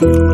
Ja,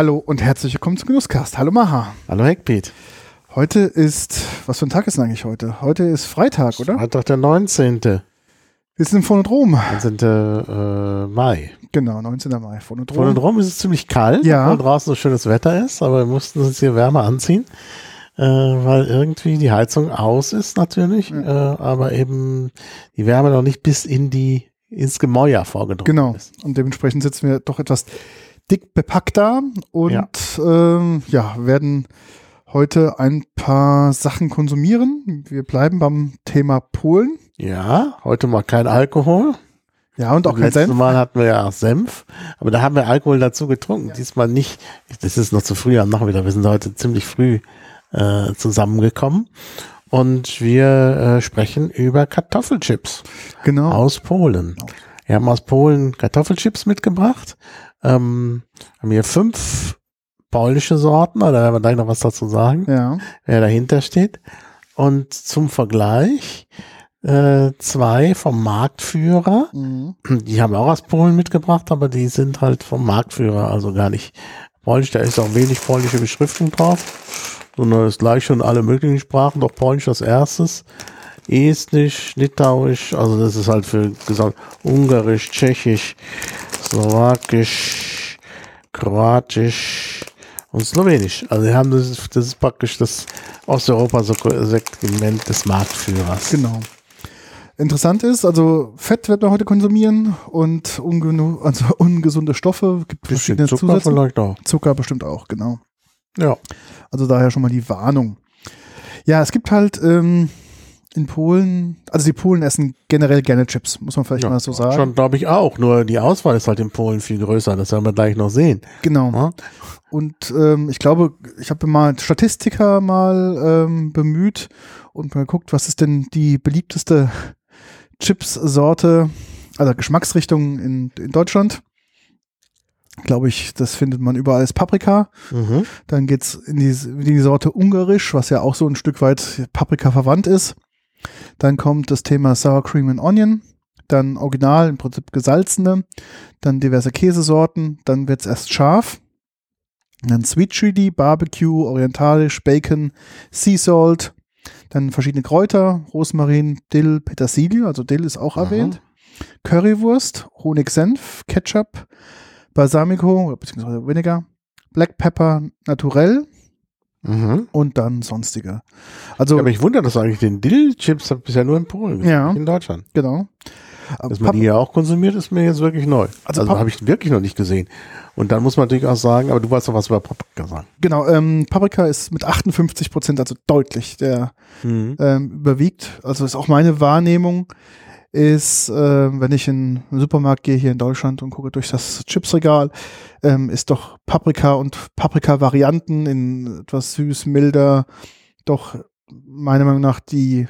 hallo und herzlich willkommen zum Genusscast. Hallo Maha. Hallo Heckpiet. Heute ist, was für ein Tag ist denn eigentlich heute? Heute ist Freitag, oder? Freitag der 19. Wir sind im Phonodrom. 19. Äh, Mai. Genau, 19. Mai. Phonodrom. Phonodrom ist es ziemlich kalt, Ja. obwohl draußen so schönes Wetter ist, aber wir mussten uns hier wärmer anziehen, äh, weil irgendwie die Heizung aus ist natürlich, äh, aber eben die Wärme noch nicht bis in die ins Gemäuer vorgedrungen Genau. ist. Und dementsprechend sitzen wir doch etwas dick bepackt da und Ja. Ähm, ja, werden heute ein paar Sachen konsumieren. Wir bleiben beim Thema Polen. Ja, heute mal kein Alkohol. Ja, und auch kein Letztes Senf. Mal hatten wir ja Senf, aber da haben wir Alkohol dazu getrunken. Diesmal nicht. Das ist noch zu früh am Nachmittag. Wir sind heute ziemlich früh äh, zusammengekommen und wir äh, sprechen über Kartoffelchips Genau. aus Polen. Wir haben aus Polen Kartoffelchips mitgebracht. Ähm, haben hier fünf polnische Sorten, da werden wir gleich noch was dazu sagen Ja. wer dahinter steht. Und zum Vergleich äh, zwei vom Marktführer. Mhm. Die haben wir auch aus Polen mitgebracht, aber die sind halt vom Marktführer, also gar nicht polnisch. Da ist auch wenig polnische Beschriftung drauf, sondern ist gleich schon alle möglichen Sprachen, doch polnisch als erstes. Estnisch, Litauisch, also das ist halt für gesagt Ungarisch, Tschechisch, Slowakisch, Kroatisch und Slowenisch. Also wir haben das, das ist praktisch das Osteuropa-Segment des Marktführers. Genau. Interessant ist, also Fett wird man heute konsumieren und ungenu also ungesunde Stoffe. Gibt Bisschen verschiedene Zucker Zusätze. vielleicht auch. Zucker bestimmt auch, genau. Ja. Also daher schon mal die Warnung. Ja, es gibt halt ähm, in Polen, also die Polen essen generell gerne Chips, muss man vielleicht ja. mal so sagen. Schon glaube ich auch, nur die Auswahl ist halt in Polen viel größer, das werden wir gleich noch sehen. Genau. Ja? Und ähm, ich glaube, ich habe mal Statistiker mal ähm, bemüht und mal geguckt, was ist denn die beliebteste Chips-Sorte, also Geschmacksrichtung in, in Deutschland. Glaube ich, das findet man überall als Paprika. Mhm. Dann geht's in die, in die Sorte Ungarisch, was ja auch so ein Stück weit Paprika verwandt ist. Dann kommt das Thema Sour Cream and Onion. Dann Original, im Prinzip gesalzene. Dann diverse Käsesorten. Dann wird's erst scharf. Dann Sweet Chili, Barbecue, Orientalisch, Bacon, Sea Salt. Dann verschiedene Kräuter, Rosmarin, Dill, Petersilie, also Dill ist auch Aha. erwähnt. Currywurst, Honigsenf, Ketchup, Balsamico, beziehungsweise Vinegar, Black Pepper naturell Mhm. und dann sonstige. Also, Ja, aber ich wundere, dass eigentlich den Dill-Chips hat bisher nur in Polen, gesehen, Ja. in Deutschland. genau. Dass man die ja auch konsumiert, ist mir jetzt wirklich neu. Also Also, Pap- habe ich wirklich noch nicht gesehen. Und dann muss man natürlich auch sagen, aber du wolltest doch was über Paprika sagen. Genau, ähm, Paprika ist mit 58 Prozent, also deutlich, der Mhm. ähm, überwiegt. Also ist auch meine Wahrnehmung, ist, ähm, wenn ich in den Supermarkt gehe hier in Deutschland und gucke durch das Chipsregal, ähm, ist doch Paprika und Paprika-Varianten in etwas süß, milder, doch meiner Meinung nach die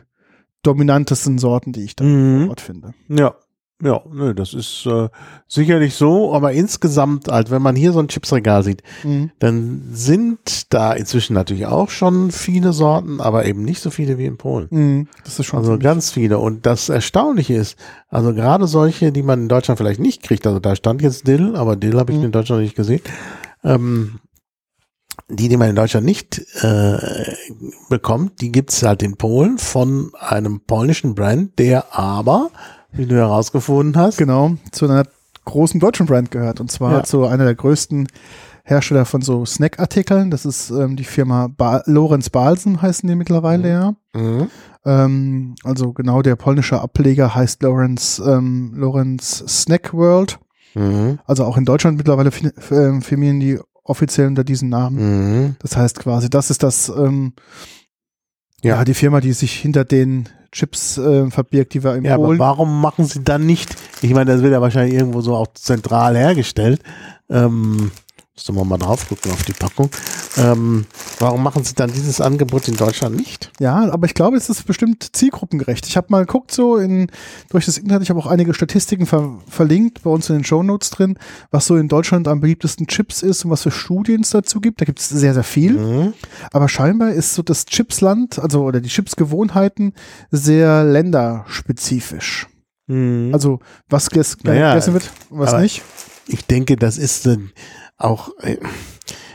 dominantesten Sorten, die ich da Mhm. dort finde. Ja, ja, nö, das ist äh, sicherlich so, aber insgesamt, halt, wenn man hier so ein Chipsregal sieht, Mhm. dann sind da inzwischen natürlich auch schon viele Sorten, aber eben nicht so viele wie in Polen. Mhm. Das ist schon Also ziemlich- ganz viele. Und das Erstaunliche ist, also gerade solche, die man in Deutschland vielleicht nicht kriegt, also da stand jetzt Dill, aber Dill habe ich Mhm. in Deutschland nicht gesehen. Ähm, die, die man in Deutschland nicht äh, bekommt, die gibt's halt in Polen von einem polnischen Brand, der aber, wie du herausgefunden hast, genau zu einer großen deutschen Brand gehört und zwar Ja. zu einer der größten Hersteller von so Snackartikeln. Das ist ähm, die Firma ba Lorenz Balsen heißen die mittlerweile ja. Mhm. Ähm, also genau der polnische Ableger heißt Lorenz ähm, Lorenz Snack World. Mhm. Also auch in Deutschland mittlerweile fin- ähm, firmieren die offiziell unter diesem Namen. Mhm. Das heißt quasi, das ist das ähm, ja. Ja. die Firma, die sich hinter den Chips äh, verbirgt, die wir in Ja, aber warum machen sie dann nicht, ich meine, das wird ja wahrscheinlich irgendwo so auch zentral hergestellt, ähm, müssen wir mal drauf gucken auf die Packung, ähm, warum machen sie dann dieses Angebot in Deutschland nicht? Ja, aber ich glaube, es ist bestimmt zielgruppengerecht. Ich habe mal geguckt, so in, durch das Internet, ich habe auch einige Statistiken ver verlinkt, bei uns in den Shownotes drin, was so in Deutschland am beliebtesten Chips ist und was für Studien es dazu gibt. Da gibt es sehr, sehr viel. Mhm. Aber scheinbar ist so das Chipsland, also oder die Chipsgewohnheiten sehr länderspezifisch. Mhm. Also was ges Naja, gegessen wird, was nicht. ich denke, das ist auch, äh,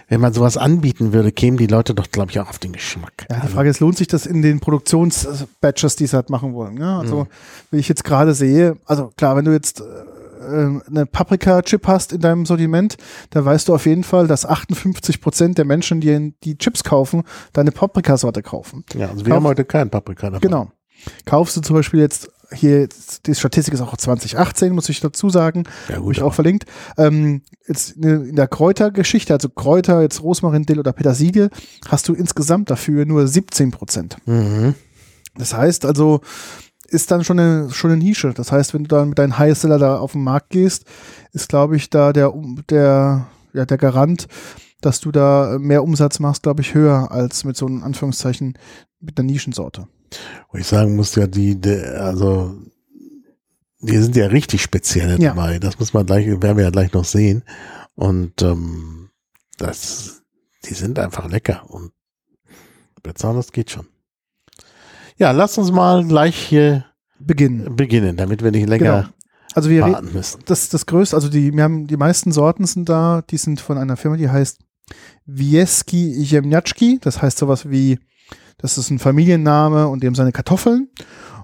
wenn man sowas anbieten würde, kämen die Leute doch, glaube ich, auch auf den Geschmack. Ja, die Frage ist, lohnt sich das in den Produktionsbatches, die sie halt machen wollen? Ja, also, wie ich jetzt gerade sehe, also klar, wenn du jetzt äh, eine Paprika-Chip hast in deinem Sortiment, da weißt du auf jeden Fall, dass 58 Prozent der Menschen, die die Chips kaufen, deine Paprikasorte kaufen. Ja, also wir Kauf- haben heute keinen Paprika dabei. Genau. Kaufst du zum Beispiel jetzt hier, die Statistik ist auch 2018, muss ich dazu sagen, Ja, habe gut. ich auch verlinkt. Ähm, jetzt in der Kräutergeschichte, also Kräuter, jetzt Rosmarin, Dill oder Petersilie, hast du insgesamt dafür nur 17 Prozent. Mhm. Das heißt also, ist dann schon eine, schon eine Nische. Das heißt, wenn du dann mit deinen Highseller da auf den Markt gehst, ist, glaube ich, da der, der, ja, der Garant, dass du da mehr Umsatz machst, glaube ich, höher als mit so einem Anführungszeichen mit einer Nischensorte. Wo ich sagen muss, ja, die, die also, die sind ja richtig speziell Ja. dabei. Das muss man gleich, werden wir ja gleich noch sehen. Und ähm, das, die sind einfach lecker und bezahlen, das geht schon. Ja, lass uns mal gleich hier Beginnen. beginnen, damit wir nicht Genau. länger Also wir warten müssen. das, das größte, also die, wir haben die meisten Sorten sind da, die sind von einer Firma, die heißt Wieski Jemniaczki. Das heißt sowas wie, das ist ein Familienname und haben seine Kartoffeln.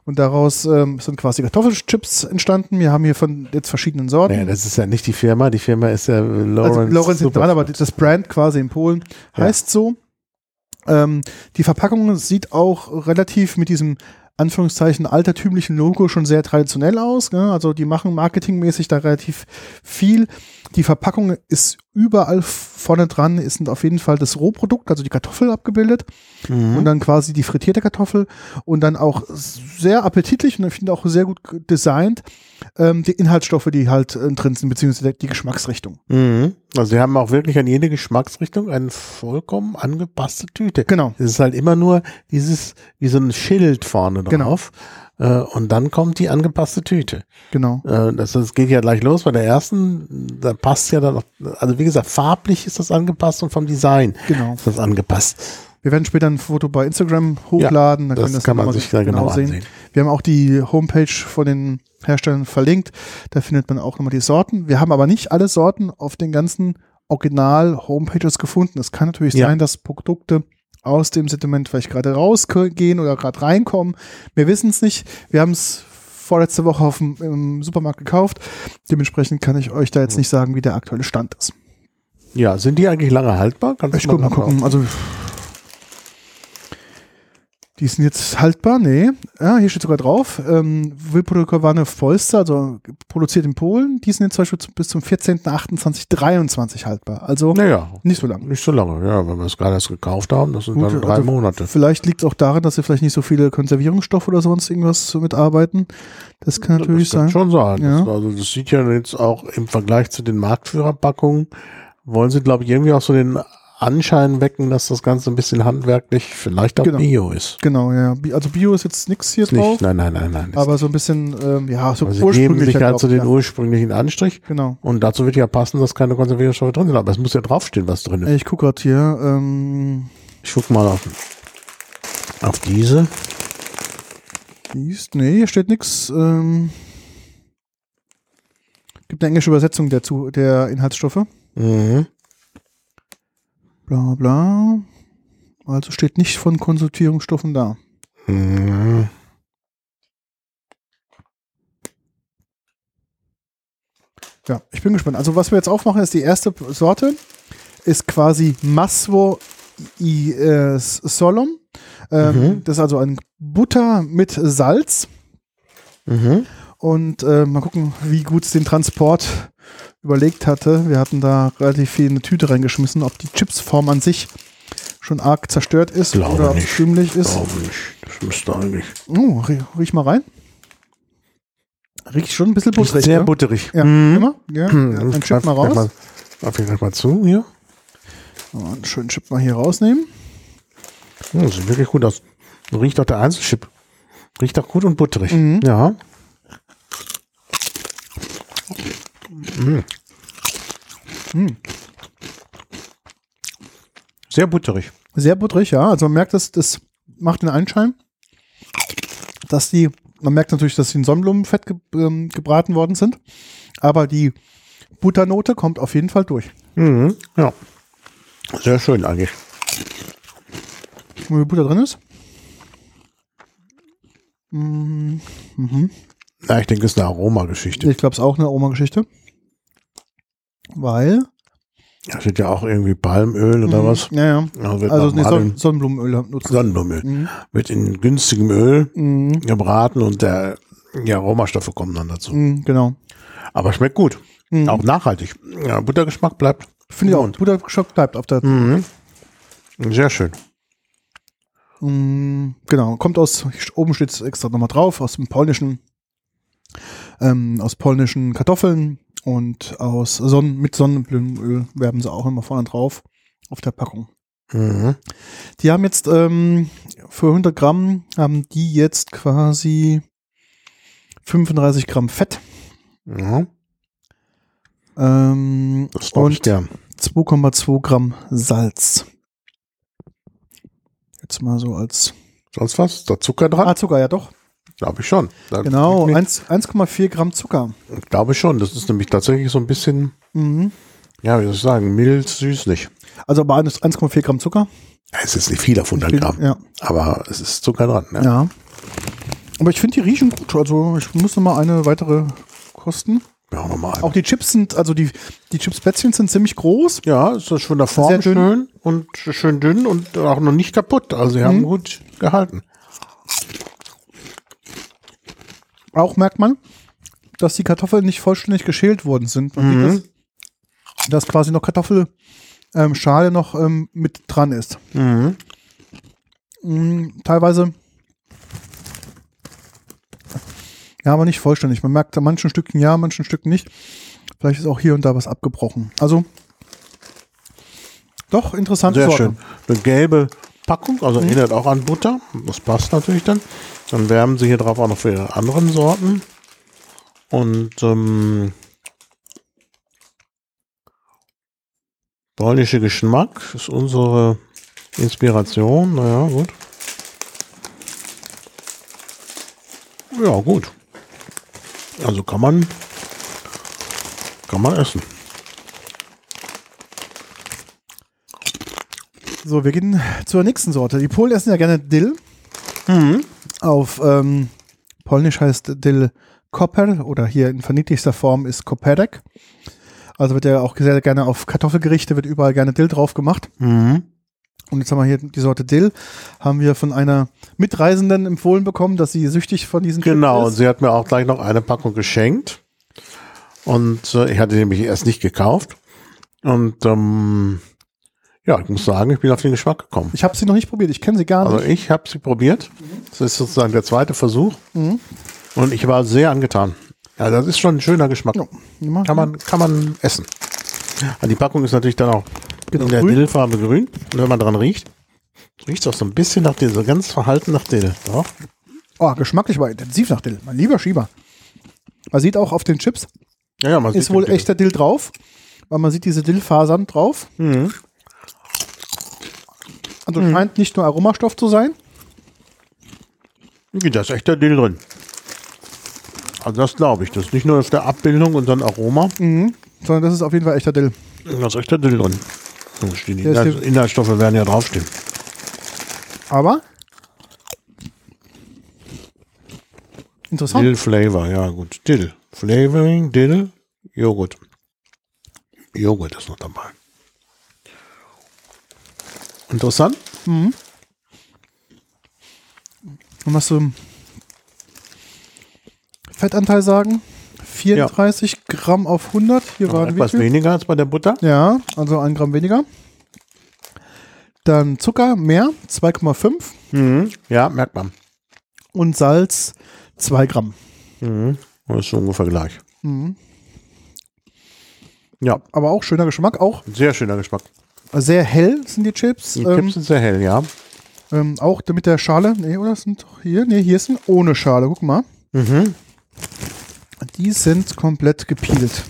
Und daraus ähm, sind quasi Kartoffelchips entstanden. Wir haben hier von jetzt verschiedenen Sorten. Naja, das ist ja nicht die Firma, die Firma ist ja Lawrence. also Lorenz ist dran, aber das Brand quasi in Polen Ja. heißt so. Ähm, die Verpackung sieht auch relativ mit diesem Anführungszeichen altertümlichen Logo schon sehr traditionell aus. Ne? Also die machen marketingmäßig da relativ viel. Die Verpackung ist überall vorne dran, ist auf jeden Fall das Rohprodukt, also die Kartoffel abgebildet Mhm. und dann quasi die frittierte Kartoffel und dann auch sehr appetitlich und ich finde auch sehr gut designt ähm, die Inhaltsstoffe, die halt äh, drin sind, beziehungsweise die Geschmacksrichtung. Mhm. Also sie haben auch wirklich an jede Geschmacksrichtung eine vollkommen angepasste Tüte. Genau. Es ist halt immer nur dieses, wie so ein Schild vorne Genau. Äh, und dann kommt die angepasste Tüte. Genau. Äh, das, das geht ja gleich los bei der ersten. Da passt ja dann noch, also wie gesagt, farblich ist das angepasst und vom Design Genau. ist das angepasst. Wir werden später ein Foto bei Instagram hochladen. dann das kann man sich da genau ansehen. Wir haben auch die Homepage von den Herstellern verlinkt. Da findet man auch nochmal die Sorten. Wir haben aber nicht alle Sorten auf den ganzen Original-Homepages gefunden. Es kann natürlich Ja. sein, dass Produkte aus dem Segment vielleicht gerade rausgehen oder gerade reinkommen. Wir wissen es nicht. Wir haben es vorletzte Woche auf dem, im Supermarkt gekauft. Dementsprechend kann ich euch da jetzt nicht sagen, wie der aktuelle Stand ist. Ja, sind die eigentlich lange haltbar? Kannst Ich guck mal gucken. Also die sind jetzt haltbar, nee. Ja, hier steht sogar drauf. Ähm, Wilprodukowane w Polsce, also produziert in Polen, die sind jetzt zum Beispiel bis zum 14.08.2023 haltbar. Also Naja, nicht so lange. nicht so lange. Ja, wenn wir es gerade erst gekauft haben, das sind Gut, dann drei also Monate. Vielleicht liegt es auch daran, dass sie vielleicht nicht so viele Konservierungsstoffe oder sonst irgendwas so mitarbeiten. Das kann natürlich das kann sein. schon sein. Ja. Das, also das sieht ja jetzt auch im Vergleich zu den Marktführerpackungen, wollen sie, glaube ich, irgendwie auch so den Anschein wecken, dass das Ganze ein bisschen handwerklich vielleicht auch Genau. Bio ist. Genau, ja. Also Bio ist jetzt nichts hier Ist drauf, nicht, nein, nein, nein, nein. aber so ein bisschen, ähm, ja, so also sie geben sich ursprünglich. halt so den ja. ursprünglichen Anstrich. Genau. Und dazu wird ja passen, dass keine Konservierungsstoffe drin sind. Aber es muss ja draufstehen, was drin ist. Ich gucke gerade hier. Ähm, Ich guck mal auf, auf diese. Die ist, nee, hier steht nichts. Ähm, gibt eine englische Übersetzung der, der Inhaltsstoffe. Mhm. Bla bla. Also steht nicht von Konsultierungsstoffen da. Mhm. Ja, ich bin gespannt. Also was wir jetzt aufmachen, ist die erste Sorte. Ist quasi Masvo i äh, Solom. Ähm, Mhm. Das ist also ein Butter mit Salz. Mhm. Und äh, mal gucken, wie gut es den Transport überlegt hatte. Wir hatten da relativ viel in eine Tüte reingeschmissen, ob die Chipsform an sich schon arg zerstört ist Glaube oder ob es stimmlich ist. Glaube nicht. Das müsste eigentlich. Oh, riech, riech mal rein. Riecht schon ein bisschen butterig. Sehr ne? butterig. Ja, Mhm. immer? Ja, Hm, ja, ich ein Chip mal raus. Mal, darf ich gleich mal zu hier? Einen schönen Chip mal hier rausnehmen. Hm, sieht wirklich gut aus. Riecht auch der Einzelchip. Riecht auch gut und butterig. Mhm. Ja. Hm. Sehr butterig. Sehr butterig, ja. Also man merkt, das, das macht den Einschein, dass die, man merkt natürlich, dass sie in Sonnenblumenfett ge, ähm, gebraten worden sind, aber die Butternote kommt auf jeden Fall durch. Mhm. Ja. Sehr schön eigentlich. Wie viel Butter drin ist? Mm, Mhm. Ja, ich denke, es ist eine Aromageschichte. Ich glaube, es ist auch eine Oma-Geschichte. Weil. Da steht ja auch irgendwie Palmöl oder Mhm. was. Ja, ja. Also, Also nee, Son Sonnenblumenöl nutzen. Sonnenblumenöl. Mhm. Wird in günstigem Öl Mhm. gebraten und der, die Aromastoffe kommen dann dazu. Mhm, genau. Aber schmeckt gut. Mhm. Auch nachhaltig. Ja, Buttergeschmack bleibt. Finde ich auch. Buttergeschmack bleibt auf der. Mhm. Sehr schön. Genau, kommt aus, oben steht es extra nochmal drauf, aus dem polnischen, ähm, aus polnischen Kartoffeln und aus Sonnen, mit Sonnenblumenöl werben sie auch immer vorne drauf auf der Packung. Mhm. Die haben jetzt ähm, für 100 Gramm haben die jetzt quasi 35 Gramm Fett Ja, ähm, das und gern. 2,2 Gramm Salz. Jetzt mal so als Sonst was? Da Zucker dran? Ah, Zucker, ja doch. Glaube ich schon. Da Genau, Nee, 1 1,4 Gramm Zucker. Glaube ich schon. Das ist nämlich tatsächlich so ein bisschen, Mhm. ja, wie soll ich sagen, mild, süßlich. Also bei 1 1,4 Gramm Zucker. Ja, Es ist nicht viel auf 100 Gramm, Ja, aber es ist Zucker dran. Ne? ja. Aber ich finde, die riechen gut. Also ich muss noch mal eine weitere kosten. Ja, nochmal. Auch die Chips sind, also die, die Chips-Plätzchen sind ziemlich groß. Ja, ist das von der Form schön und schön dünn und auch noch nicht kaputt. Also sie Mhm. haben gut gehalten. Auch merkt man, dass die Kartoffeln nicht vollständig geschält worden sind. Man Mhm. sieht das, dass quasi noch Kartoffelschale noch ähm, mit dran ist. Mhm. Mm, teilweise. Ja, aber nicht vollständig. Man merkt an manchen Stücken ja, an manchen Stücken nicht. Vielleicht ist auch hier und da was abgebrochen. Also, doch, interessante Sehr Sorte. schön. Eine gelbe Packung, also erinnert auch an Butter. Das passt natürlich dann. Dann werben sie hier drauf auch noch für ihre anderen Sorten. Und ähm, polnische Geschmack ist unsere Inspiration. Naja, gut. Ja, gut. Also kann man kann man essen. So, wir gehen zur nächsten Sorte. Die Polen essen ja gerne Dill. Mhm. Auf ähm, Polnisch heißt Dill Koper oder hier in verniedlichster Form ist Koperek. Also wird ja auch sehr gerne auf Kartoffelgerichte, wird überall gerne Dill drauf gemacht. Mhm. Und jetzt haben wir hier die Sorte Dill. Haben wir von einer Mitreisenden empfohlen bekommen, dass sie süchtig von diesen Genau, und sie hat mir auch gleich noch eine Packung geschenkt. Und äh, ich hatte nämlich erst nicht gekauft. Und ähm, ja, ich muss sagen, ich bin auf den Geschmack gekommen. Ich habe sie noch nicht probiert, ich kenne sie gar Also nicht. ich habe sie probiert. Das ist sozusagen der zweite Versuch. Mhm. Und ich war sehr angetan. Ja, das ist schon ein schöner Geschmack. Ja. Kann man, kann man essen. Die Packung ist natürlich dann auch Genau, in der grün. Dillfarbe grün. Und wenn man dran riecht, riecht es auch so ein bisschen nach Dill, so ganz verhalten nach Dill. Doch. Oh, geschmacklich war intensiv nach Dill. Mein lieber Schieber. Man sieht auch auf den Chips, Ja, ja, man ist wohl echter Dill drauf, weil man sieht diese Dillfasern drauf. Mhm. Also scheint nicht nur Aromastoff zu sein. Da ist echter Dill drin. Also das glaube ich. Das ist nicht nur auf der Abbildung und dann Aroma. Mhm. Sondern das ist auf jeden Fall echter Dill. Da ist echter Dill drin. Die Der Inhaltsstoffe werden ja draufstehen. Aber interessant. Dill Flavor, ja gut. Dill. Flavoring, Dill, Joghurt. Joghurt ist noch dabei. Interessant. Mhm. Und was zum Fettanteil sagen? 34 Gramm auf 100. Hier Noch waren etwas weniger als bei der Butter. Ja, also ein Gramm weniger. Dann Zucker mehr, 2,5. Mhm. Ja, merkt man. und Salz 2 Gramm. Mhm. Das ist so ungefähr gleich. Mhm. Ja, Aber auch schöner Geschmack, auch sehr schöner Geschmack. Sehr hell sind die Chips. Die ähm, Chips sind sehr hell, ja. ähm, auch mit der Schale. Nee, oder sind doch hier? Nee, hier sind ohne Schale. Guck mal. Mhm. Die sind komplett gepielt.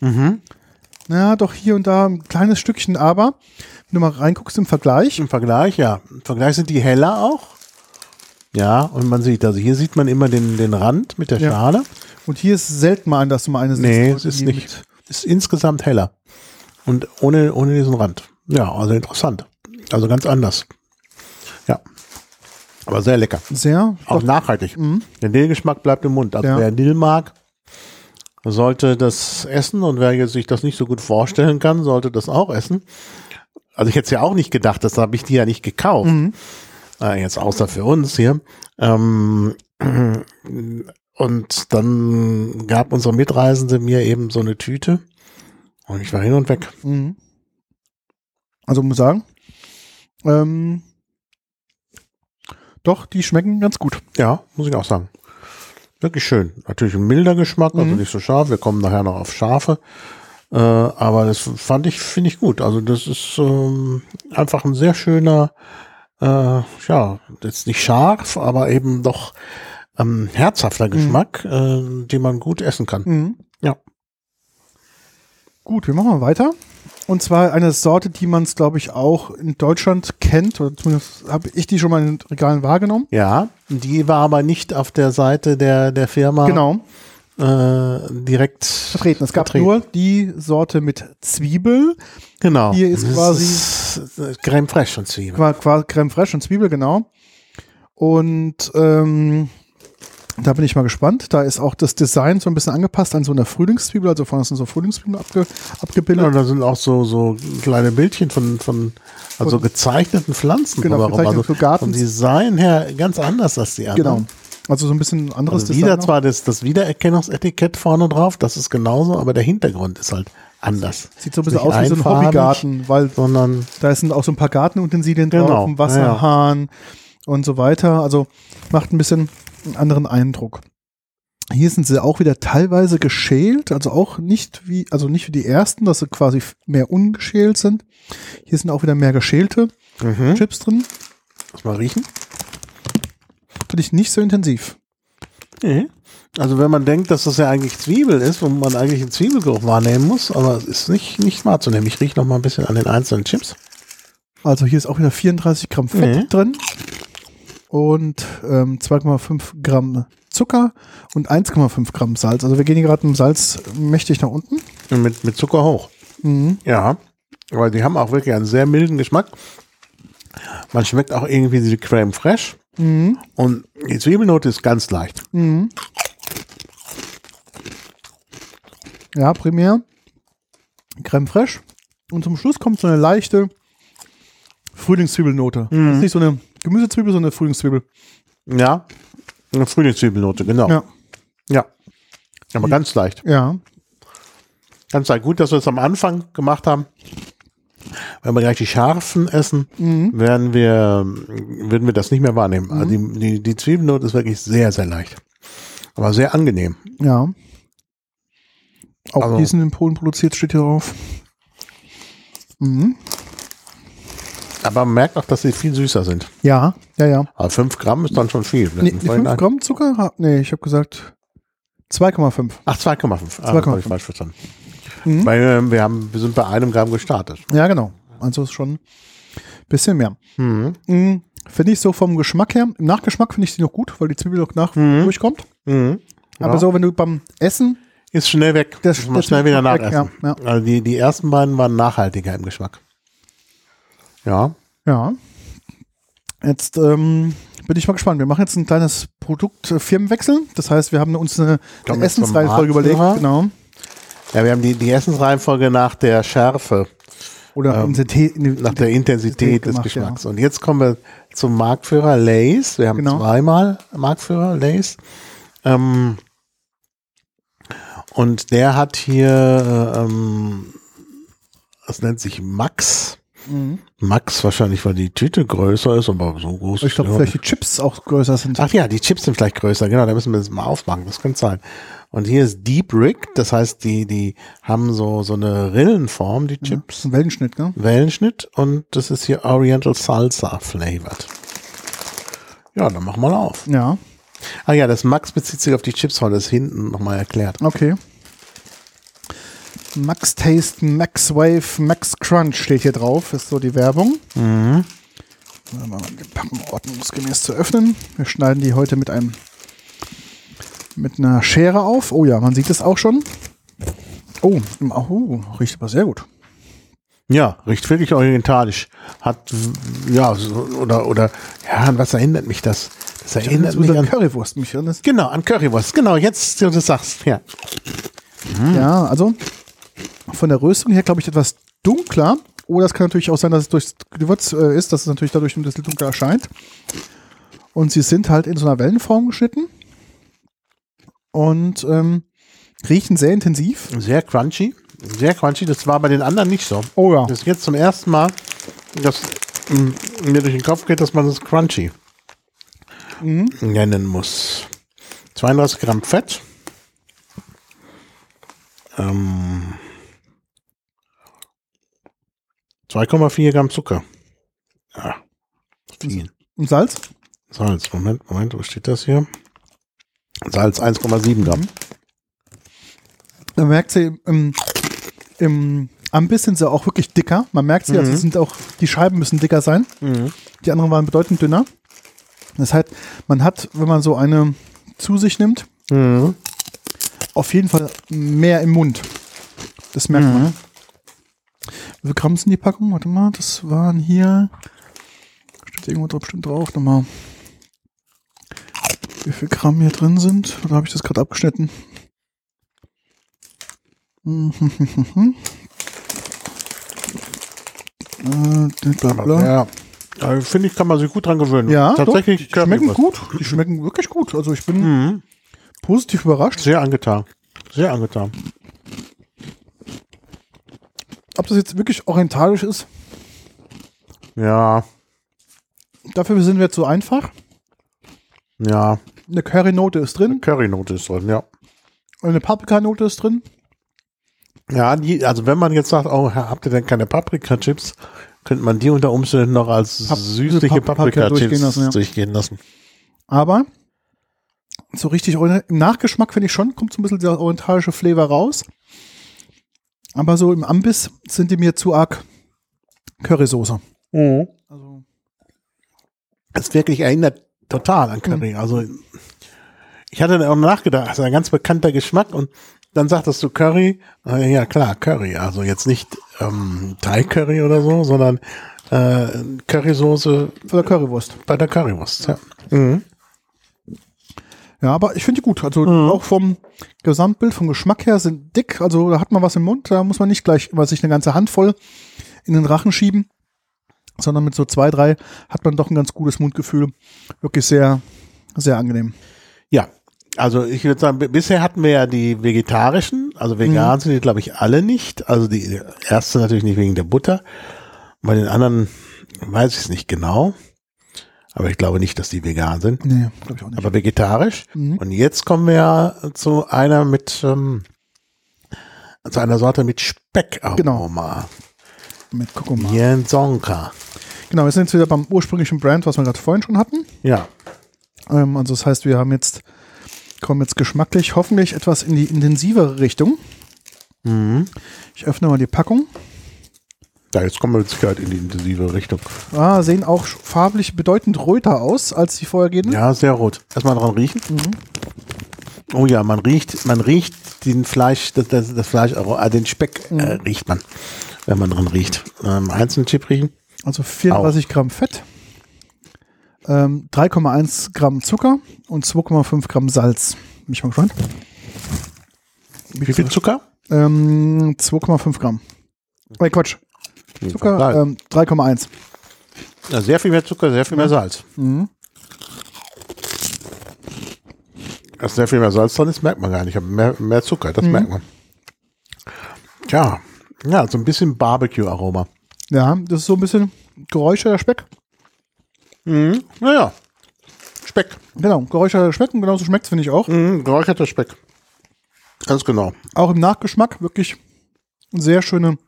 Mhm. Ja, doch hier und da ein kleines Stückchen, aber wenn du mal reinguckst im Vergleich. Im Vergleich, ja. Im Vergleich sind die heller auch. Ja, und man sieht, also hier sieht man immer den, den Rand mit der Ja. Schale. Und hier ist selten mal, dass du mal eine Nee, wo es ist nicht. Ist insgesamt heller. Und ohne, ohne diesen Rand. Ja, also interessant. Also ganz anders. Ja. Aber sehr lecker. Sehr. Auch Doch, nachhaltig. Mhm. Der Dillgeschmack bleibt im Mund. Also Ja. wer Dill mag, sollte das essen und wer jetzt sich das nicht so gut vorstellen kann, sollte das auch essen. Also ich hätte es ja auch nicht gedacht, das habe ich die ja nicht gekauft. Mhm. Äh, jetzt außer für uns hier. Ähm, und dann gab unsere Mitreisende mir eben so eine Tüte und ich war hin und weg. Mhm. Also muss sagen, ähm, doch, die schmecken ganz gut. Ja, muss ich auch sagen. Wirklich schön. Natürlich ein milder Geschmack, also Mhm. nicht so scharf. Wir kommen nachher noch auf scharfe. Äh, aber das fand ich, finde ich gut. Also das ist ähm, einfach ein sehr schöner, äh, ja, jetzt nicht scharf, aber eben doch ähm, herzhafter Geschmack, äh, den man gut essen kann. Mhm. Ja. Gut, wir machen mal weiter. Und zwar eine Sorte, die man es, glaube ich, auch in Deutschland kennt, oder zumindest habe ich die schon mal in den Regalen wahrgenommen. Ja, die war aber nicht auf der Seite der, der Firma Genau, äh, direkt vertreten. Es gab vertreten. nur die Sorte mit Zwiebel, Genau. Hier ist Das quasi- ist, äh, Creme fraiche und Zwiebeln. war quasi Creme fraiche und Zwiebel, genau. Und ähm, da bin ich mal gespannt. Da ist auch das Design so ein bisschen angepasst an so eine Frühlingszwiebel, also vorne sind so Frühlingszwiebeln abge, abgebildet. Ja, da sind auch so, so kleine Bildchen von, von also gezeichneten Pflanzen. Genau, drumherum. gezeichnet also so Gartens. vom Design her ganz anders als die anderen. Genau. Also so ein bisschen anderes Also wieder auch. zwar das, das Wiedererkennungsetikett vorne drauf, das ist genauso, aber der Hintergrund ist halt anders. Sieht so ein bisschen aus wie so ein Hobbygarten, weil Sondern, da sind auch so ein paar Gartenutensilien Genau, drauf, ein Wasserhahn und so weiter. Also macht ein bisschen einen anderen Eindruck. Hier sind sie auch wieder teilweise geschält, also auch nicht wie, also nicht wie die ersten, dass sie quasi mehr ungeschält sind. Hier sind auch wieder mehr geschälte mhm. Chips drin. Lass mal riechen. Finde ich nicht so intensiv. Nee. Also wenn man denkt, dass das ja eigentlich Zwiebel ist, wo man eigentlich einen Zwiebelgeruch wahrnehmen muss, aber es ist nicht, nicht wahrzunehmen. Ich rieche noch mal ein bisschen an den einzelnen Chips. Also hier ist auch wieder 34 Gramm Fett Mhm. drin und ähm, 2,5 Gramm Zucker und 1,5 Gramm Salz. Also wir gehen hier gerade im Salz mächtig nach unten. Mit, mit Zucker hoch. Mhm. Ja, aber die haben auch wirklich einen sehr milden Geschmack. Man schmeckt auch irgendwie diese Creme fraiche Mhm. und die Zwiebelnote ist ganz leicht. Mhm. Ja, primär Creme fraiche. Und zum Schluss kommt so eine leichte Frühlingszwiebelnote. Das ist nicht so eine Gemüsezwiebel, sondern eine Frühlingszwiebel. Ja, eine Frühlingszwiebelnote, genau. Ja. Ja. Aber ganz leicht. Ja. Ganz leicht. Gut, dass wir es am Anfang gemacht haben. Wenn wir gleich die scharfen essen, Mhm. werden wir, würden wir das nicht mehr wahrnehmen. Also die, die, die Zwiebelnote ist wirklich sehr, sehr leicht. Aber sehr angenehm. Ja. Auch Also- die sind in Polen produziert, steht hier drauf. Mhm. Aber man merkt auch, dass sie viel süßer sind. Ja, ja, ja. Aber 5 Gramm ist dann schon viel. Nee, die 5 Gramm Zucker? Nee, ich habe gesagt 2,5. Ach, 2,5. Ah, 2,5. habe ich falsch verstanden. Mhm. Weil ähm, wir, haben, wir sind bei einem Gramm gestartet. Ja, genau. Also ist schon ein bisschen mehr. Mhm. Mhm. Finde ich so vom Geschmack her, im Nachgeschmack finde ich sie noch gut, weil die Zwiebel noch nach Mhm. durchkommt. Mhm. Aber Ja. so, wenn du beim Essen, Ist schnell weg. Das- das schnell wieder weg, nachessen. ja, ja. Also die, die ersten beiden waren nachhaltiger im Geschmack. Ja. ja. Jetzt ähm, bin ich mal gespannt. Wir machen jetzt ein kleines Produkt-Firmenwechsel. Das heißt, wir haben uns eine, eine Essensreihenfolge überlegt. Genau. Ja, wir haben die, die Essensreihenfolge nach der Schärfe, Oder Ähm, nach der Intensität des gemacht, Geschmacks. Und jetzt kommen wir zum Marktführer Lays. Wir haben Genau. zweimal Marktführer Lays. Ähm, und der hat hier, äh, ähm, das nennt sich Max. Ja. Mhm. Max wahrscheinlich, weil die Tüte größer ist, aber so groß Ich glaube, vielleicht die Chips auch größer sind. Ach ja, die Chips sind vielleicht größer, genau, da müssen wir das mal aufmachen, das könnte sein. Und hier ist Deep Rig, das heißt, die, die haben so, so eine Rillenform, die Chips. ein Wellenschnitt, ne? Wellenschnitt und das ist hier Oriental Salsa flavored. Ja, dann machen wir mal auf. Ja, Ah ja, das Max bezieht sich auf die Chips, weil das hinten nochmal erklärt. okay. Max Taste, Max Wave, Max Crunch steht hier drauf, ist so die Werbung. Mhm. Wir die Packung ordnungsgemäß zu öffnen. Wir schneiden die heute mit einem mit einer Schere auf. Oh ja, man sieht es auch schon. Oh, im- oh, riecht aber sehr gut. Ja, riecht wirklich orientalisch. Hat, ja, so, oder, oder, ja, an was erinnert mich das? Das erinnert Das mich an, Currywurst mich das, genau, an Currywurst. Genau, jetzt, du das sagst, ja. Ja, also von der Röstung her glaube ich etwas dunkler. Oder es kann natürlich auch sein, dass es durch Gewürz äh, ist, dass es natürlich dadurch ein bisschen dunkler erscheint. Und sie sind halt in so einer Wellenform geschnitten und ähm, riechen sehr intensiv. Sehr crunchy. Sehr crunchy. Das war bei den anderen nicht so. Oh ja. Das ist jetzt zum ersten Mal, dass mm, mir durch den Kopf geht, dass man das crunchy nennen muss. 32 Gramm Fett. Ähm, 2,4 Gramm Zucker. Ja, viel. Und Salz? Salz, Moment, Moment, wo steht das hier? Salz 1,7 Gramm. Man merkt sie im, im Ambiss sind sie auch wirklich dicker. Man merkt sie, also sie sind auch, die Scheiben müssen dicker sein. Die anderen waren bedeutend dünner. Das heißt, man hat, wenn man so eine zu sich nimmt, Mhm. auf jeden Fall mehr im Mund. Das merkt man. Wie viel Gramm sind die Packung? Warte mal, das waren hier. Steht irgendwo drauf, bestimmt drauf. Nochmal. Wie viel Gramm hier drin sind? Oder habe ich das gerade abgeschnitten? Äh, bla bla. Ja, äh, finde ich, kann man sich gut dran gewöhnen. Ja, tatsächlich doch, die schmecken gut. Die schmecken wirklich gut. Also ich bin Mhm. positiv überrascht. Sehr angetan. Sehr angetan. Ob das jetzt wirklich orientalisch ist, Ja, dafür sind wir zu einfach. ja. Eine Curry-Note ist drin, Currynote ist drin, ja. eine Paprikanote ist drin. Ja, die, also wenn man jetzt sagt, oh, habt ihr denn keine Paprika-Chips, könnte man die unter Umständen noch als Pap- süßliche Pap- Paprika Paprika-Chips durchgehen lassen, ja. durchgehen lassen. Aber so richtig im Nachgeschmack finde ich schon, kommt so ein bisschen der orientalische Flavor raus. Aber so im Ambiss sind die mir zu arg Currysoße. Also, Es wirklich erinnert total an Curry. Also ich hatte auch nachgedacht, das ist ein ganz bekannter Geschmack und dann sagtest du Curry, äh, ja klar, Curry. Also jetzt nicht ähm, Thai-Curry oder so, sondern äh, Currysoße von der Currywurst. bei der Currywurst. Ja. Mhm. Ja, aber ich finde die gut. Also auch vom Gesamtbild, vom Geschmack her sind dick. Also da hat man was im Mund. Da muss man nicht gleich immer sich eine ganze Handvoll in den Rachen schieben, sondern mit so zwei, drei hat man doch ein ganz gutes Mundgefühl. Wirklich sehr, sehr angenehm. Ja, also ich würde sagen, bisher hatten wir ja die vegetarischen, also vegan sind die, glaube ich, alle nicht. Also die erste natürlich nicht wegen der Butter. Bei den anderen weiß ich es nicht genau. Aber ich glaube nicht, dass die vegan sind. Nee, glaube ich auch nicht. Aber vegetarisch. Mhm. Und jetzt kommen wir ja zu einer mit, ähm, zu einer Sorte mit Speckaroma. mit Kurkuma. Jensonka. Genau, wir sind jetzt wieder beim ursprünglichen Brand, was wir gerade vorhin schon hatten. Ja. Ähm, also das heißt, wir haben jetzt, kommen jetzt geschmacklich hoffentlich etwas in die intensivere Richtung. Mhm. Ich öffne mal die Packung. Ja, jetzt kommen wir mit Sicherheit in die intensive Richtung. Ah, sehen auch farblich bedeutend röter aus als die vorhergehenden. Ja, sehr rot. Erstmal dran riechen. Mhm. Oh ja, man riecht, man riecht den Fleisch, das, das, das Fleisch, äh, den Speck Mhm. äh, riecht man, wenn man dran riecht. Ähm, einzelnen Chip riechen. Also 34 Gramm Fett, ähm, 3,1 Gramm Zucker und 2,5 Gramm Salz. Bin ich mal gespannt. Wie viel Zucker? Ähm, 2,5 Gramm. Oh, Quatsch. Zucker ähm, 3,1. ja, sehr viel mehr Zucker, sehr viel mehr Salz. Mhm. Dass sehr viel mehr Salz dran ist, merkt man gar nicht. Aber mehr, mehr Zucker, Mhm. das merkt man. Tja, ja, so ein bisschen Barbecue-Aroma. Ja, das ist so ein bisschen geräucherter Speck. Mhm. Naja. Speck. Genau, geräucherter Speck und genauso schmeckt es, finde ich auch. Mhm. Geräucherter Speck. Ganz genau. Auch im Nachgeschmack wirklich sehr schöne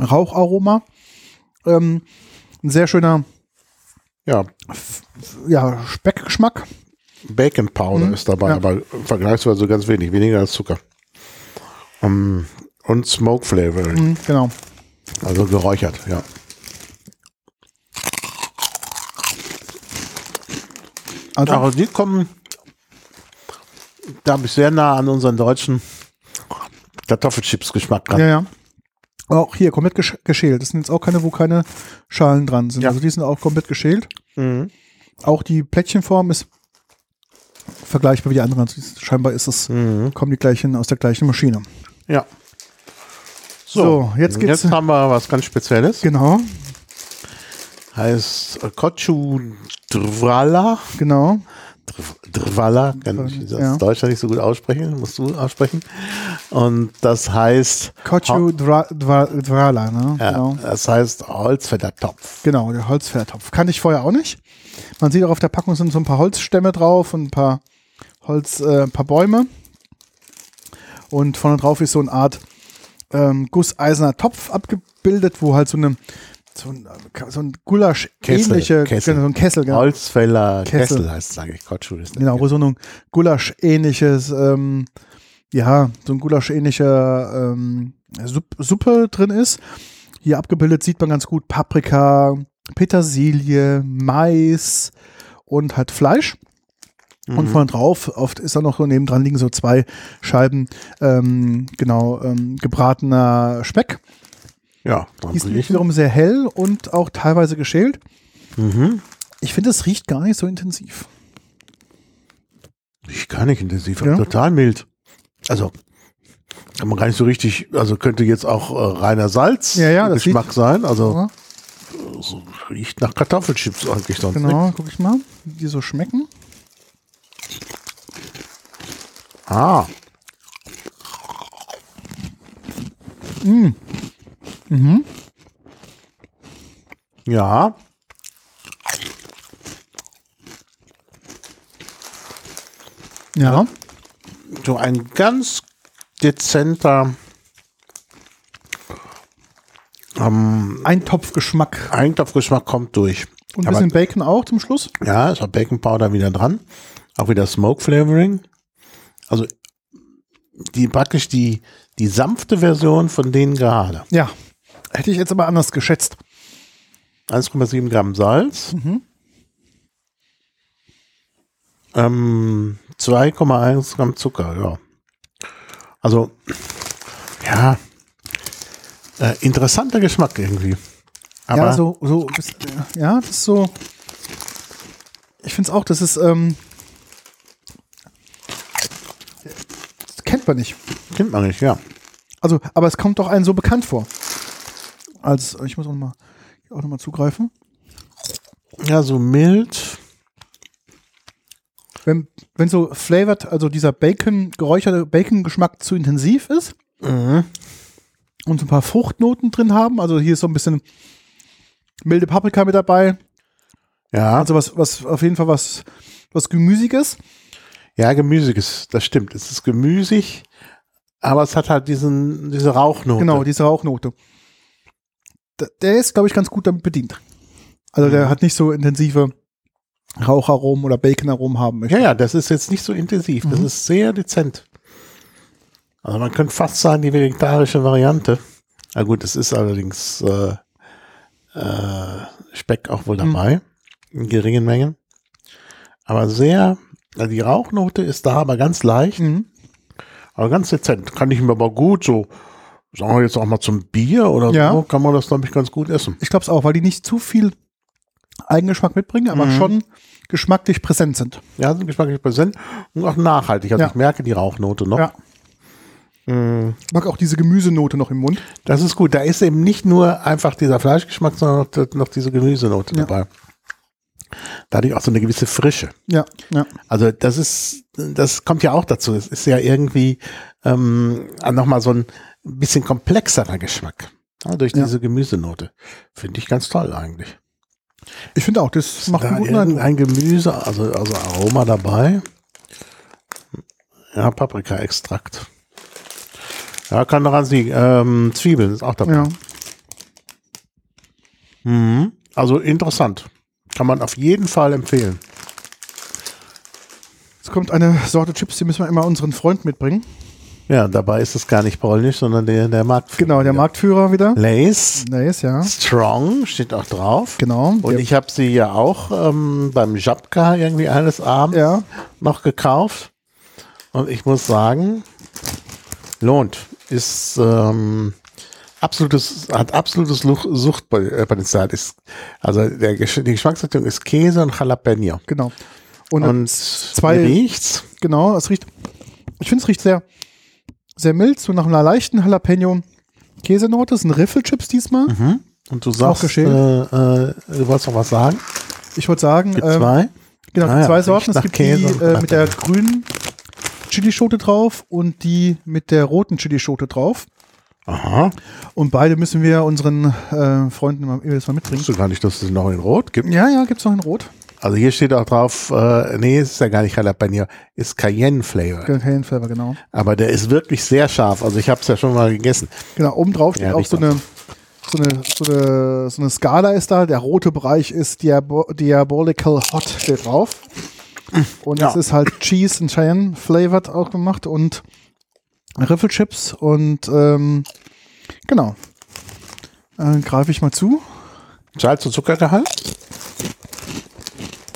Raucharoma. Ähm, ein sehr schöner Ja, ja, Speckgeschmack. Bacon Powder Mhm, ist dabei, ja. aber vergleichsweise ganz wenig, weniger als Zucker. Ähm, und Smoke Flavor, Mhm, genau. also geräuchert, ja. Also, Aber die kommen, da habe ich sehr nah an unseren deutschen Kartoffelchips-Geschmack dran. ja, ja. Auch hier komplett gesch geschält. Das sind jetzt auch keine, wo keine Schalen dran sind. Ja. Also die sind auch komplett geschält. Mhm. Auch die Plättchenform ist vergleichbar wie die anderen. Also scheinbar ist es, Mhm. kommen die gleichen aus der gleichen Maschine. Ja. So, jetzt geht's- Jetzt haben wir was ganz Spezielles. Genau, Heißt Kochu Drvala. genau. Dr- Drvala, kann ich das Ja. Deutscher nicht so gut aussprechen, musst du aussprechen. Und das heißt, Kochu Dra Dra Drala, ne? ja, Genau. das heißt Holzfettertopf. Genau, der Holzfährtopf. Kannte ich vorher auch nicht. Man sieht auch auf der Packung sind so ein paar Holzstämme drauf und ein paar Holz, äh, ein paar Bäume. Und vorne drauf ist so eine Art ähm, gusseiserner Topf abgebildet, wo halt so eine so ein, so ein Gulasch-ähnliche, Kessel. genau, so ein Kessel, genau, Holzfäller Kessel. Kessel, heißt es eigentlich. Kochu ist das. genau, wo so ein Gulasch-ähnliches, ähm, ja, so ein Gulasch-ähnlicher ähm, Sup Suppe drin ist. Hier abgebildet sieht man ganz gut Paprika, Petersilie, Mais und halt Fleisch. Und Mhm. vorne drauf oft ist da noch so nebendran liegen so zwei Scheiben, ähm, genau, ähm, gebratener Speck. Ja, Die ist riechen. wiederum sehr hell und auch teilweise geschält. Mhm. Ich finde, es riecht gar nicht so intensiv. Ich kann nicht intensiv, Ja. total mild. Also kann man gar nicht so richtig, also könnte jetzt auch äh, reiner Salz Ja, ja, das Geschmack sein. Also Ja, so riecht nach Kartoffelchips eigentlich sonst. genau, guck ich mal, wie die so schmecken. Nicht. Ah, ja. Ja, So ein ganz dezenter ähm, ein Topfgeschmack. Eintopfgeschmack kommt durch. Und ein bisschen Bacon auch zum Schluss. Ja, ist auch Bacon Powder wieder dran. Auch wieder Smoke Flavoring. Also die praktisch die, die sanfte Version von denen gerade. Ja, hätte ich jetzt aber anders geschätzt. 1,7 Gramm Salz. Ähm, 2,1 Gramm Zucker, ja. Also, ja, äh, interessanter Geschmack irgendwie. Aber ja, so, so, bis- ja, das ist so. Ich finde es auch, das ist, ähm, das kennt man nicht. kennt man nicht, ja. Also, aber es kommt doch einem so bekannt vor. Als, ich muss auch nochmal auch noch mal zugreifen. Ja, so mild. Wenn, wenn so flavored, also dieser Bacon, geräucherte Bacon-Geschmack zu intensiv ist Mhm. und so ein paar Fruchtnoten drin haben, also hier ist so ein bisschen milde Paprika mit dabei, Ja, also was, was auf jeden Fall was, was Gemüsiges. ja, gemüsiges, das stimmt. Es ist gemüsig, aber es hat halt diesen, diese Rauchnote. Genau, diese Rauchnote. Der ist, glaube ich, ganz gut damit bedient. Also der Mhm. hat nicht so intensive Raucharomen oder Baconaromen haben möchte. Ja, ja, das ist jetzt nicht so intensiv. Das Mhm. ist sehr dezent. Also man könnte fast sagen, die vegetarische Variante. Na gut, es ist allerdings äh, äh, Speck auch wohl Mhm. dabei. In geringen Mengen. Aber sehr, also die Rauchnote ist da, aber ganz leicht, Mhm. aber ganz dezent. Kann ich mir aber gut so, sagen wir jetzt auch mal zum Bier oder Ja. so, kann man das, glaube ich, ganz gut essen. Ich glaube es auch, weil die nicht zu viel Eigengeschmack mitbringen, aber Mhm. schon geschmacklich präsent sind. Ja, sind geschmacklich präsent und auch nachhaltig. Also Ja. ich merke die Rauchnote noch. Ja. Mm. Ich mag auch diese Gemüsenote noch im Mund. Das ist gut. Da ist eben nicht nur einfach dieser Fleischgeschmack, sondern noch, noch diese Gemüsenote Ja. dabei. Dadurch auch so eine gewisse Frische. Ja, ja. Also das ist, das kommt ja auch dazu. Es ist ja irgendwie ähm, nochmal so ein bisschen komplexerer Geschmack. Ja, durch Ja. diese Gemüsenote. Finde ich ganz toll eigentlich. Ich finde auch, das macht da einen irgendein Gemüse, also, also Aroma dabei. Ja, Paprika-Extrakt. Ja, kann daran liegen. Ähm, Zwiebeln ist auch dabei. Ja. Mhm. Also interessant. Kann man auf jeden Fall empfehlen. Es kommt eine Sorte Chips, die müssen wir immer unseren Freund mitbringen. Ja, dabei ist es gar nicht polnisch, sondern der, der Marktführer. Genau, der Marktführer wieder. Lace Nice, ja. Strong steht auch drauf. Genau. Und Der- ich habe sie ja auch ähm, beim Jabka irgendwie eines Abends ja, noch gekauft. Und ich muss sagen, lohnt. Ist ähm, absolutes, hat absolutes Suchtpotenzial. Ist, also der, die Geschmacksrichtung ist Käse und Jalapeno. genau. Und, Und zwei- riecht's? genau, es riecht, ich finde es riecht sehr, sehr mild, so nach einer leichten Jalapeno Käsenote. Es sind Riffelchips diesmal. Mhm. Und du sagst, äh, äh, du wolltest noch was sagen? Ich wollte sagen, Gibt ähm, zwei? genau, Ah ja, zwei Sorten. Es gibt Käse die äh, mit der grünen Chilischote drauf und die mit der roten Chilischote drauf. Aha. Und beide müssen wir unseren äh, Freunden immer jedes Mal mitbringen. Wusstest du gar nicht, dass es noch in Rot gibt? Ja, ja, gibt's noch in Rot. Also hier steht auch drauf, äh, nee, es ist ja gar nicht Jalapeno, ist Cayenne Flavor. Kein Flavor, genau. Aber der ist wirklich sehr scharf. Also ich habe es ja schon mal gegessen. Genau, oben drauf steht Ja, auch so eine, so, eine, so, eine, so eine Skala ist da. Der rote Bereich ist Diabo Diabolical Hot steht drauf. Und Ja. es ist halt Cheese und Cheyenne flavored auch gemacht und Riffelchips und ähm, genau. Äh, Greife ich mal zu. Salz- und Zuckergehalt?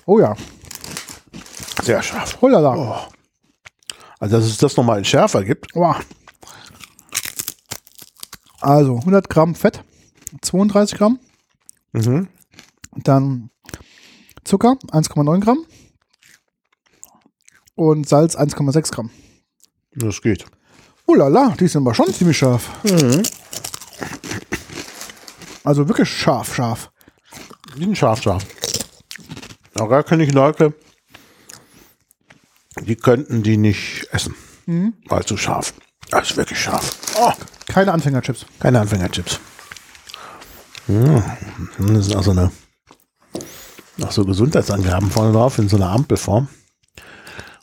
Oh ja. Sehr scharf. Holala. Oh. Also dass es das nochmal in schärfer gibt. Wow. Also 100 Gramm Fett, 32 Gramm, Mhm. dann Zucker 1,9 Gramm und Salz 1,6 Gramm. Das geht. Oh la la, die sind aber schon ziemlich scharf. Mhm. Also wirklich scharf, scharf. Die sind scharf, scharf. Aber kenne ich Leute, die könnten die nicht essen. Weil zu scharf. Das ist wirklich scharf. Oh, Keine Anfängerchips. keine Anfängerchips. Ja, das ist also eine noch so Gesundheitsangaben vorne drauf in so einer Ampelform.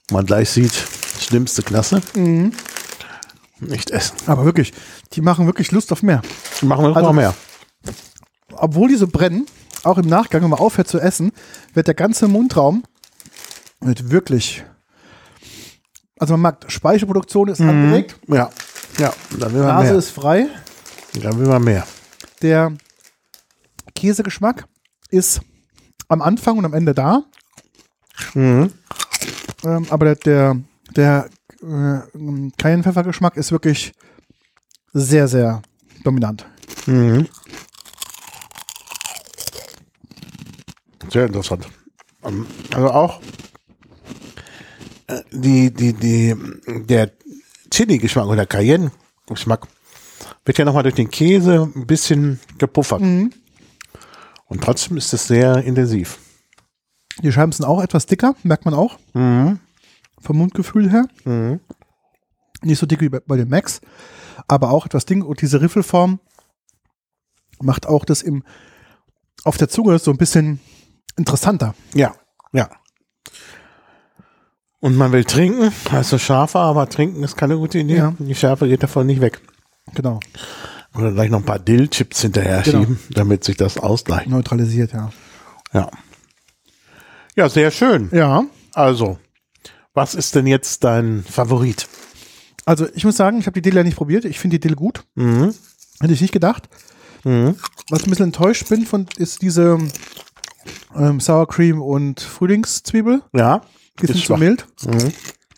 Wo man gleich sieht, schlimmste Klasse. Nicht essen. Aber wirklich, die machen wirklich Lust auf mehr. Machen wir Also- noch mehr. Obwohl die so brennen, auch im Nachgang, wenn man aufhört zu essen, wird der ganze Mundraum wird wirklich. Also man merkt, Speicherproduktion ist angeregt, Ja, ja, dann will man Nase mehr. ist frei. Dann will man mehr. Der Käsegeschmack ist am Anfang und am Ende da. Mhm. Ähm, aber der, der, der äh, Cayenne-Pfeffergeschmack ist wirklich sehr, sehr dominant. Mhm. Sehr interessant. Ähm, Also auch äh, die, die, die, der Chili-Geschmack oder Cayenne-Geschmack wird ja nochmal durch den Käse ein bisschen gepuffert. Mhm. Und trotzdem ist es sehr intensiv. Die Scheiben sind auch etwas dicker, merkt man auch. Mhm. Vom Mundgefühl her. Mhm. Nicht so dick wie bei, den Max, aber auch etwas dick. Und diese Riffelform macht auch das im, auf der Zunge so ein bisschen interessanter. Ja, ja. Und man will trinken, also scharfer, aber trinken ist keine gute Idee. Ja. Die Schärfe geht davon nicht weg. Genau. Oder gleich noch ein paar Dill-Chips hinterher Genau. schieben, damit sich das ausgleicht. Neutralisiert, ja. Ja. Ja, sehr schön. Ja. Also, was ist denn jetzt dein Favorit? Also ich muss sagen, ich habe die Dill ja nicht probiert. Ich finde die Dill gut. Mhm. Hätte ich nicht gedacht. Mhm. Was ich ein bisschen enttäuscht bin von, ist diese ähm, Sour Cream und Frühlingszwiebel. Ja. Die sind Ist zu schwach. mild.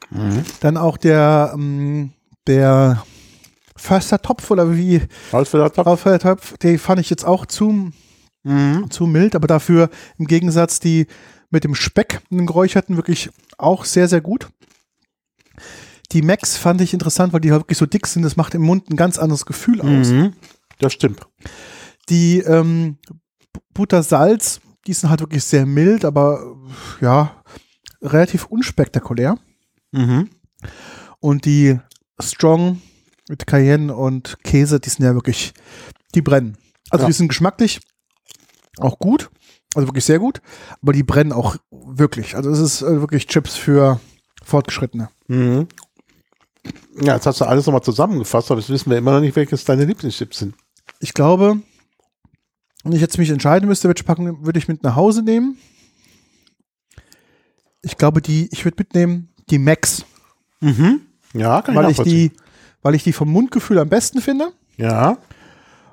Mhm. Dann auch der, ähm, der Förstertopf oder wie Holzfällertopf. Aufhörtopf, den fand ich jetzt auch zu, Mhm. zu mild, aber dafür im Gegensatz die mit dem Speck, den geräucherten, wirklich auch sehr, sehr gut. Die Max fand ich interessant, weil die wirklich so dick sind. Das macht im Mund ein ganz anderes Gefühl aus. Mhm. Das stimmt. Die ähm, Buttersalz, die sind halt wirklich sehr mild, aber ja, relativ unspektakulär. Mhm. Und die Strong mit Cayenne und Käse, die sind ja wirklich die brennen. Also Ja. die sind geschmacklich auch gut, also wirklich sehr gut, aber die brennen auch wirklich. Also es ist äh, wirklich Chips für Fortgeschrittene. Mhm. Ja, jetzt hast du alles nochmal zusammengefasst, aber jetzt wissen wir immer noch nicht, welches deine Lieblingschips sind. Ich glaube, wenn ich jetzt mich entscheiden müsste, welche Packung würde ich mit nach Hause nehmen? Ich glaube, die, ich würde mitnehmen die Max, Mhm. Ja, kann weil ich ich die, weil ich die vom Mundgefühl am besten finde. Ja,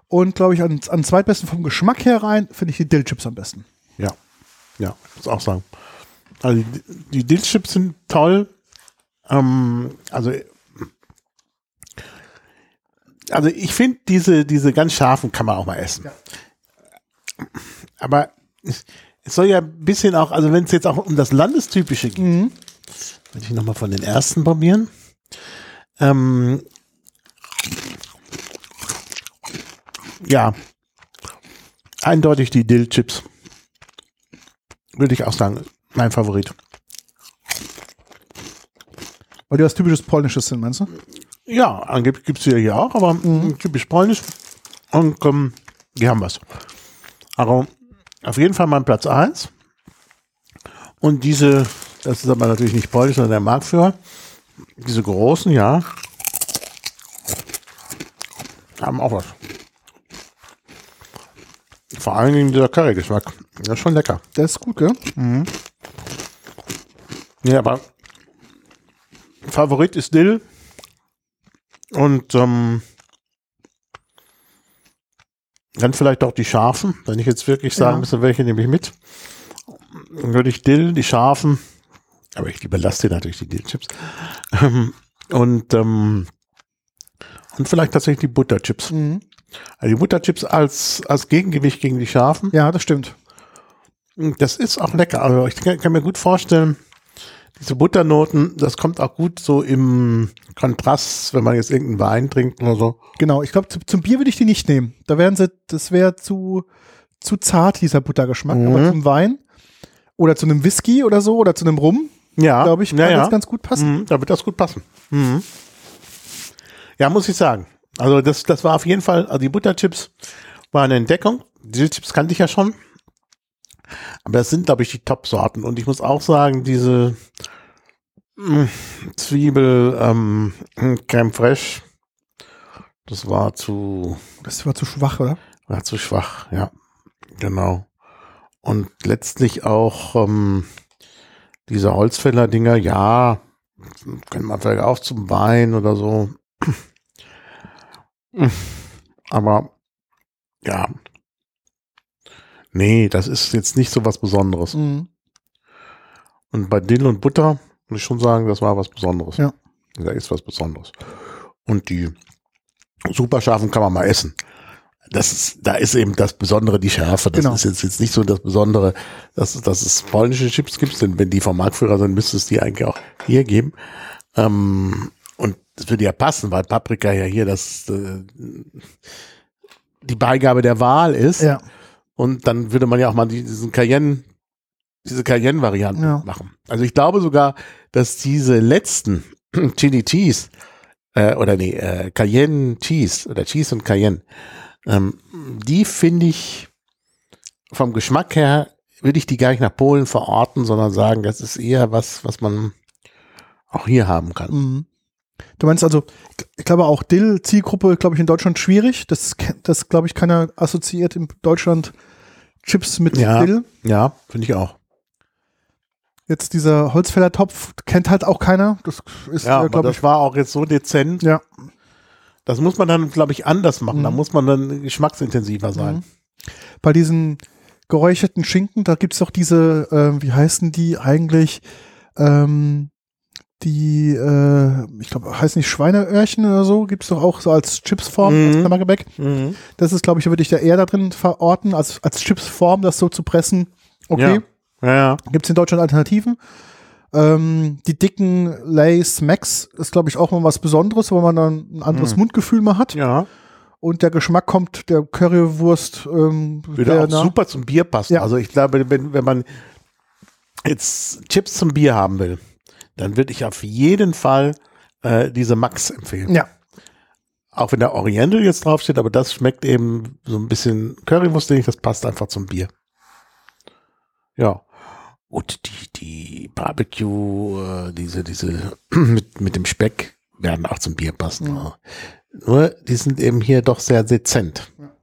Und glaube ich, an, an zweitbesten vom Geschmack her rein, finde ich die Dillchips am besten. ja, ja, muss auch sagen. Also die, die Dillchips sind toll. Ähm, also, also ich finde diese, diese ganz scharfen kann man auch mal essen. Aber es soll ja ein bisschen auch, also wenn es jetzt auch um das Landestypische geht, Mhm. Will ich nochmal von den ersten probieren. Ähm, ja, eindeutig die Dill-Chips. Würde ich auch sagen, mein Favorit. Weil die was typisches Polnisches sind, meinst du? Ja, angeblich gibt es die ja hier auch, aber mm, typisch polnisch. Und ähm, die haben was. Also auf jeden Fall mein Platz 1. Und diese, das ist aber natürlich nicht polnisch, sondern der Marktführer. Diese großen, ja, haben auch was. Vor allen Dingen dieser Curry-Geschmack. Das ist schon lecker. Der ist gut, gell? Ja, aber Favorit ist Dill. Und ähm, dann vielleicht auch die Scharfen. Wenn ich jetzt wirklich sagen Ja. müsste, welche nehme ich mit, dann würde ich Dill, die Scharfen, aber ich überlasse dir natürlich die Dill-Chips. Ähm, und, ähm, und vielleicht tatsächlich die Butterchips. Mhm. Also die Butterchips als, als Gegengewicht gegen die Scharfen. Ja, das stimmt. Das ist auch lecker. Also ich kann, kann mir gut vorstellen, diese Butternoten, das kommt auch gut so im Kontrast, wenn man jetzt irgendeinen Wein trinkt oder so. Genau, ich glaube, zu, zum Bier würde ich die nicht nehmen. Da wären sie, das wäre zu, zu zart, dieser Buttergeschmack. Mhm. Aber zum Wein oder zu einem Whisky oder so oder zu einem Rum, Ja, glaube ich, kann ja, ja. das ganz gut passen. Mhm, da wird das gut passen. Mhm. Ja, muss ich sagen. Also das, das war auf jeden Fall, also die Butterchips waren eine Entdeckung. Die Chips kannte ich ja schon. Aber das sind, glaube ich, die Top-Sorten. Und ich muss auch sagen, diese mh, Zwiebel, ähm, Creme Fraiche, das war zu, Das war zu schwach, oder? war zu schwach, ja. Genau. Und letztlich auch ähm, diese Holzfäller-Dinger, ja, können man vielleicht auch zum Wein oder so. Aber ja. Nee, das ist jetzt nicht so was Besonderes. Mhm. Und bei Dill und Butter muss ich schon sagen, das war was Besonderes. Ja. Da ist was Besonderes. Und die super scharfen kann man mal essen. Das ist, da ist eben das Besondere die Schärfe. Das Genau. ist jetzt, jetzt nicht so das Besondere, dass, dass es polnische Chips gibt, denn wenn die vom Marktführer sind, müsste es die eigentlich auch hier geben. Ähm, und das würde ja passen, weil Paprika ja hier das äh, die Beigabe der Wahl ist. Ja. Und dann würde man ja auch mal die- diesen Cayenne, diese Cayenne-Variante Ja. machen. Also ich glaube sogar, dass diese letzten Chili Cheese, äh, oder nee, äh, Cayenne Cheese oder Cheese und Cayenne, ähm, die finde ich vom Geschmack her, würde ich die gar nicht nach Polen verorten, sondern sagen, das ist eher was, was man auch hier haben kann. Mhm. Du meinst also, ich glaube auch Dill-Zielgruppe, glaube ich, in Deutschland schwierig. Das, das glaube ich, keiner assoziiert in Deutschland Chips mit Ja. Dill. Ja, finde ich auch. Jetzt dieser Holzfällertopf kennt halt auch keiner. Das ist, Ja, äh, glaube das ich, war auch jetzt so dezent. ja. Das muss man dann, glaube ich, anders machen. Da Mhm. muss man dann geschmacksintensiver sein. Mhm. Bei diesen geräucherten Schinken, da gibt es doch diese, äh, wie heißen die eigentlich? Ähm, die, äh, ich glaube, heißt nicht Schweineöhrchen oder so, gibt es doch auch so als Chipsform, Mhm. als Klammergebäck. Das ist, glaube ich, würde ich da eher da drin verorten, als, als Chipsform, das so zu pressen. Okay, Ja, ja. gibt es in Deutschland Alternativen. Ähm, die dicken Lays Max ist, glaube ich, auch mal was Besonderes, weil man dann ein anderes Mhm. Mundgefühl mal hat. Ja, Und der Geschmack kommt der Currywurst ähm, würde sehr auch nah. super zum Bier passen. Ja. Also ich glaube, wenn, wenn man jetzt Chips zum Bier haben will, dann würde ich auf jeden Fall äh, diese Max empfehlen. Ja, Auch wenn der Oriental jetzt draufsteht, aber das schmeckt eben so ein bisschen Currywurst, das passt einfach zum Bier. Ja. Und die, die Barbecue, äh, diese, diese mit, mit dem Speck werden auch zum Bier passen. Ja. Nur, die sind eben hier doch sehr dezent. Ja.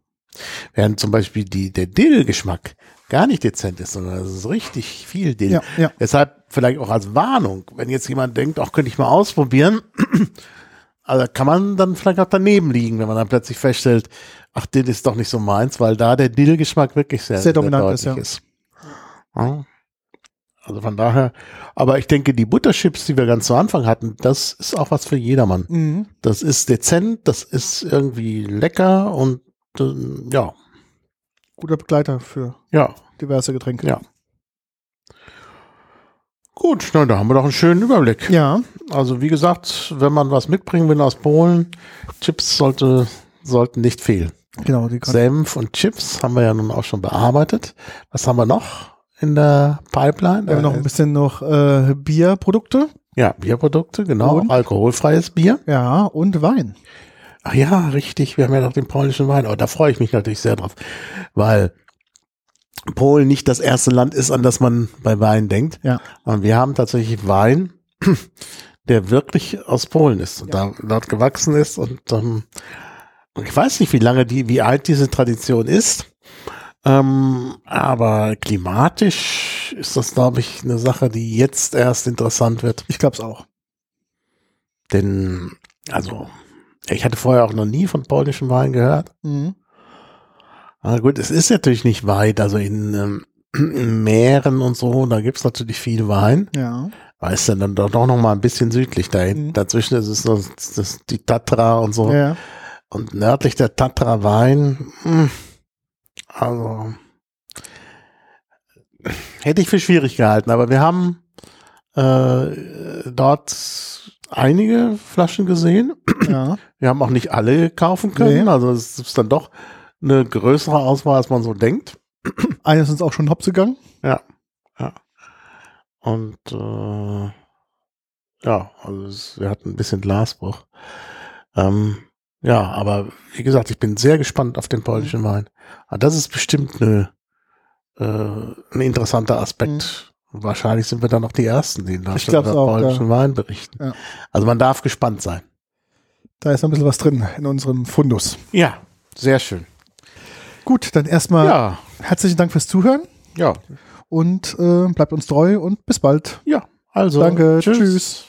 Während zum Beispiel die, der Dill-Geschmack gar nicht dezent ist, sondern es ist richtig viel Dill. Ja, ja. Deshalb vielleicht auch als Warnung, wenn jetzt jemand denkt, auch könnte ich mal ausprobieren, also kann man dann vielleicht auch daneben liegen, wenn man dann plötzlich feststellt, ach, Dill ist doch nicht so meins, weil da der Dill-Geschmack wirklich sehr, Sehr dominant ist, deutlich ist. Ja. Also von daher, aber ich denke, die Butterchips, die wir ganz zu Anfang hatten, das ist auch was für jedermann. Mhm. Das ist dezent, das ist irgendwie lecker und äh, ja, Guter Begleiter für ja, diverse Getränke. Ja. Gut, na, da haben wir doch einen schönen Überblick. Ja, Also wie gesagt, wenn man was mitbringen will aus Polen, Chips sollte, sollten nicht fehlen. genau. Die Senf und Chips haben wir ja nun auch schon bearbeitet. Was haben wir noch in der Pipeline? wir haben noch ein bisschen noch äh, Bierprodukte. ja, Bierprodukte, genau. Und? Alkoholfreies Bier. Ja, und Wein. Ach ja, richtig. Wir haben ja noch den polnischen Wein. Aber da freue ich mich natürlich sehr drauf, weil Polen nicht das erste Land ist, an das man bei Wein denkt. Ja. Und wir haben tatsächlich Wein, der wirklich aus Polen ist und da dort gewachsen ist. Und ähm, ich weiß nicht, wie lange die, wie alt diese Tradition ist. Ähm, aber klimatisch ist das, glaube ich, eine Sache, die jetzt erst interessant wird. Ich glaube es auch. Denn, also, ich hatte vorher auch noch nie von polnischem Wein gehört. Mhm. Aber gut, es ist natürlich nicht weit, also in, ähm, in Meeren und so, da gibt's natürlich viel Wein. Ja. Aber ist dann doch, doch noch mal ein bisschen südlich da Mhm. Dazwischen ist es so, das, die Tatra und so. ja. Und nördlich der Tatra Wein, mh, also hätte ich für schwierig gehalten, aber wir haben äh, dort einige Flaschen gesehen. Ja. Wir haben auch nicht alle kaufen können, Nee. also es ist dann doch eine größere Auswahl, als man so denkt. Eines ist auch schon hops gegangen. Ja, ja. Und äh, ja, also es, wir hatten ein bisschen Glasbruch. Ähm, ja, aber wie gesagt, ich bin sehr gespannt auf den polnischen Wein. Aber das ist bestimmt eine, äh, ein interessanter Aspekt. Wahrscheinlich sind wir dann noch die Ersten, die über auch, polnischen Wein berichten. Ja. Also man darf gespannt sein. Da ist noch ein bisschen was drin in unserem Fundus. Ja, sehr schön. Gut, dann erstmal Ja, herzlichen Dank fürs Zuhören ja, und äh, bleibt uns treu und bis bald. ja. Also, Danke, tschüss.